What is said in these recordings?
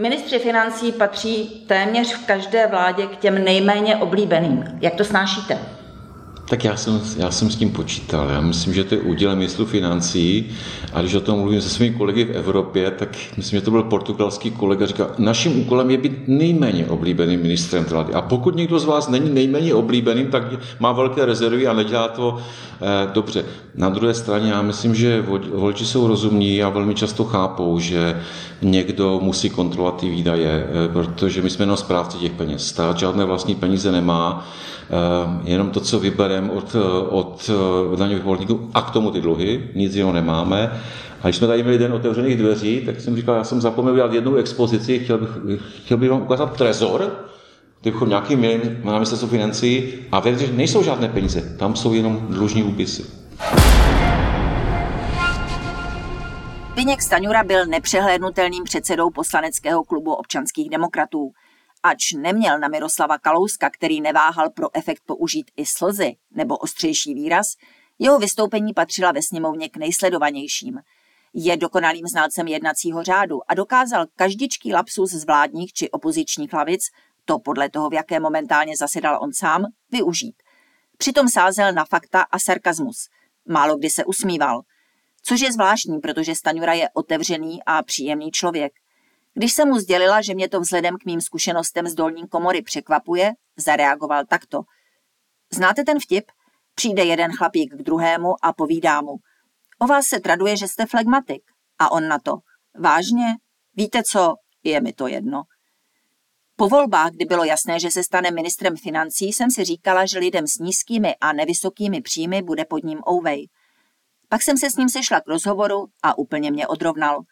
Ministři financí patří téměř v každé vládě k těm nejméně oblíbeným. Jak to snášíte? Tak já jsem, já jsem s tím počítal. Já myslím, že to je údělem ministru financí. A když o tom mluvím se svými kolegy v Evropě, tak myslím, že to byl portugalský kolega, říká, naším úkolem je být nejméně oblíbeným ministrem vlády. A pokud někdo z vás není nejméně oblíbeným, tak má velké rezervy a nedělá to eh, dobře. Na druhé straně já myslím, že voliči jsou rozumní a velmi často chápou, že někdo musí kontrolovat ty výdaje, eh, protože my jsme jenom správci těch peněz. Stát žádné vlastní peníze nemá, eh, jenom to, co vybereme od, od daňových poplatníků a k tomu ty dluhy, nic jiného nemáme. A když jsme tady měli den otevřených dveří, tak jsem říkal, já jsem zapomněl udělat jednu expozici, chtěl bych, chtěl bych vám ukázat trezor, který bychom nějaký měli na ministerstvu financí a že nejsou žádné peníze, tam jsou jenom dlužní úpisy. Zbyněk Staňura byl nepřehlédnutelným předsedou poslaneckého klubu občanských demokratů. Ač neměl na Miroslava Kalouska, který neváhal pro efekt použít i slzy nebo ostřejší výraz, jeho vystoupení patřila ve sněmovně k nejsledovanějším. Je dokonalým znalcem jednacího řádu a dokázal každičký lapsus z vládních či opozičních lavic, to podle toho, v jaké momentálně zasedal on sám, využít. Přitom sázel na fakta a sarkazmus. Málo kdy se usmíval – Což je zvláštní, protože Staňura je otevřený a příjemný člověk. Když jsem mu sdělila, že mě to vzhledem k mým zkušenostem z dolní komory překvapuje, zareagoval takto. Znáte ten vtip? Přijde jeden chlapík k druhému a povídá mu. O vás se traduje, že jste flegmatik. A on na to. Vážně? Víte co? Je mi to jedno. Po volbách, kdy bylo jasné, že se stane ministrem financí, jsem si říkala, že lidem s nízkými a nevysokými příjmy bude pod ním ouvej. Pak jsem se s ním sešla k rozhovoru a úplně mě odrovnal.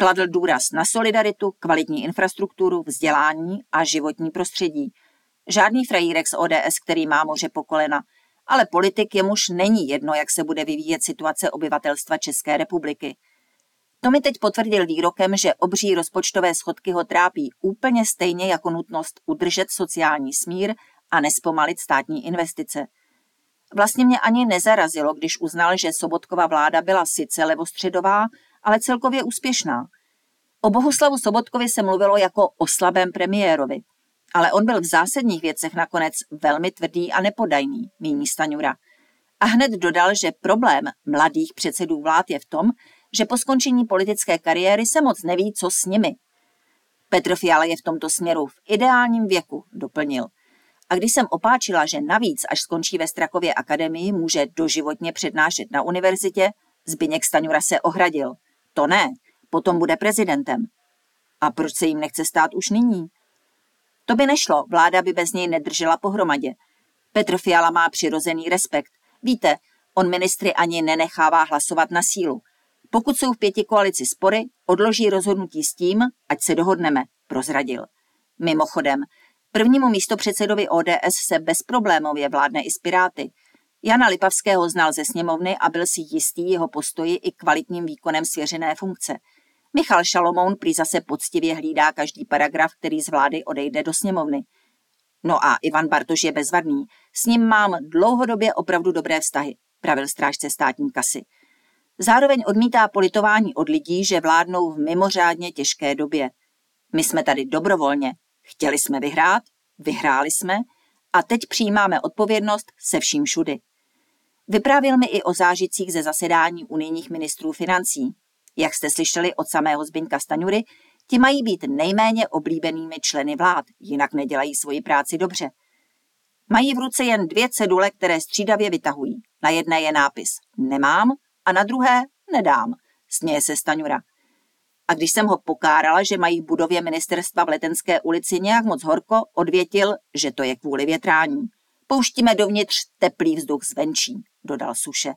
Kladl důraz na solidaritu, kvalitní infrastrukturu, vzdělání a životní prostředí. Žádný frajírek z ODS, který má moře po kolena, ale politik jemuž není jedno, jak se bude vyvíjet situace obyvatelstva České republiky. To mi teď potvrdil výrokem, že obří rozpočtové schodky ho trápí úplně stejně jako nutnost udržet sociální smír a nespomalit státní investice – Vlastně mě ani nezarazilo, když uznal, že Sobotkova vláda byla sice levostředová, ale celkově úspěšná. O Bohuslavu Sobotkovi se mluvilo jako o slabém premiérovi, ale on byl v zásadních věcech nakonec velmi tvrdý a nepodajný, míní Staňura. A hned dodal, že problém mladých předsedů vlád je v tom, že po skončení politické kariéry se moc neví, co s nimi. Petr Fiala je v tomto směru v ideálním věku, doplnil – a když jsem opáčila, že navíc, až skončí ve Strakově akademii, může doživotně přednášet na univerzitě, Zbyněk Staňura se ohradil. To ne, potom bude prezidentem. A proč se jim nechce stát už nyní? To by nešlo, vláda by bez něj nedržela pohromadě. Petr Fiala má přirozený respekt. Víte, on ministry ani nenechává hlasovat na sílu. Pokud jsou v pěti koalici spory, odloží rozhodnutí s tím, ať se dohodneme, prozradil. Mimochodem, Prvnímu místopředsedovi ODS se bezproblémově vládne i s Piráty. Jana Lipavského znal ze sněmovny a byl si jistý jeho postoji i kvalitním výkonem svěřené funkce. Michal Šalomoun prý zase poctivě hlídá každý paragraf, který z vlády odejde do sněmovny. No a Ivan Bartoš je bezvadný. S ním mám dlouhodobě opravdu dobré vztahy, pravil strážce státní kasy. Zároveň odmítá politování od lidí, že vládnou v mimořádně těžké době. My jsme tady dobrovolně, Chtěli jsme vyhrát, vyhráli jsme a teď přijímáme odpovědnost se vším všudy. Vyprávěl mi i o zážitcích ze zasedání unijních ministrů financí. Jak jste slyšeli od samého Zbyňka Staňury, ti mají být nejméně oblíbenými členy vlád, jinak nedělají svoji práci dobře. Mají v ruce jen dvě cedule, které střídavě vytahují. Na jedné je nápis nemám a na druhé nedám, směje se Staňura. A když jsem ho pokárala, že mají v budově ministerstva v Letenské ulici nějak moc horko, odvětil, že to je kvůli větrání. Pouštíme dovnitř teplý vzduch zvenčí, dodal Suše.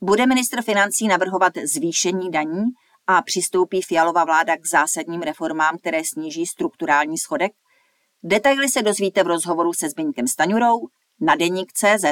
Bude ministr financí navrhovat zvýšení daní A přistoupí Fialova vláda k zásadním reformám, které sníží strukturální schodek? Detaily se dozvíte v rozhovoru se Zbyňkem Staňurou na deník CZ.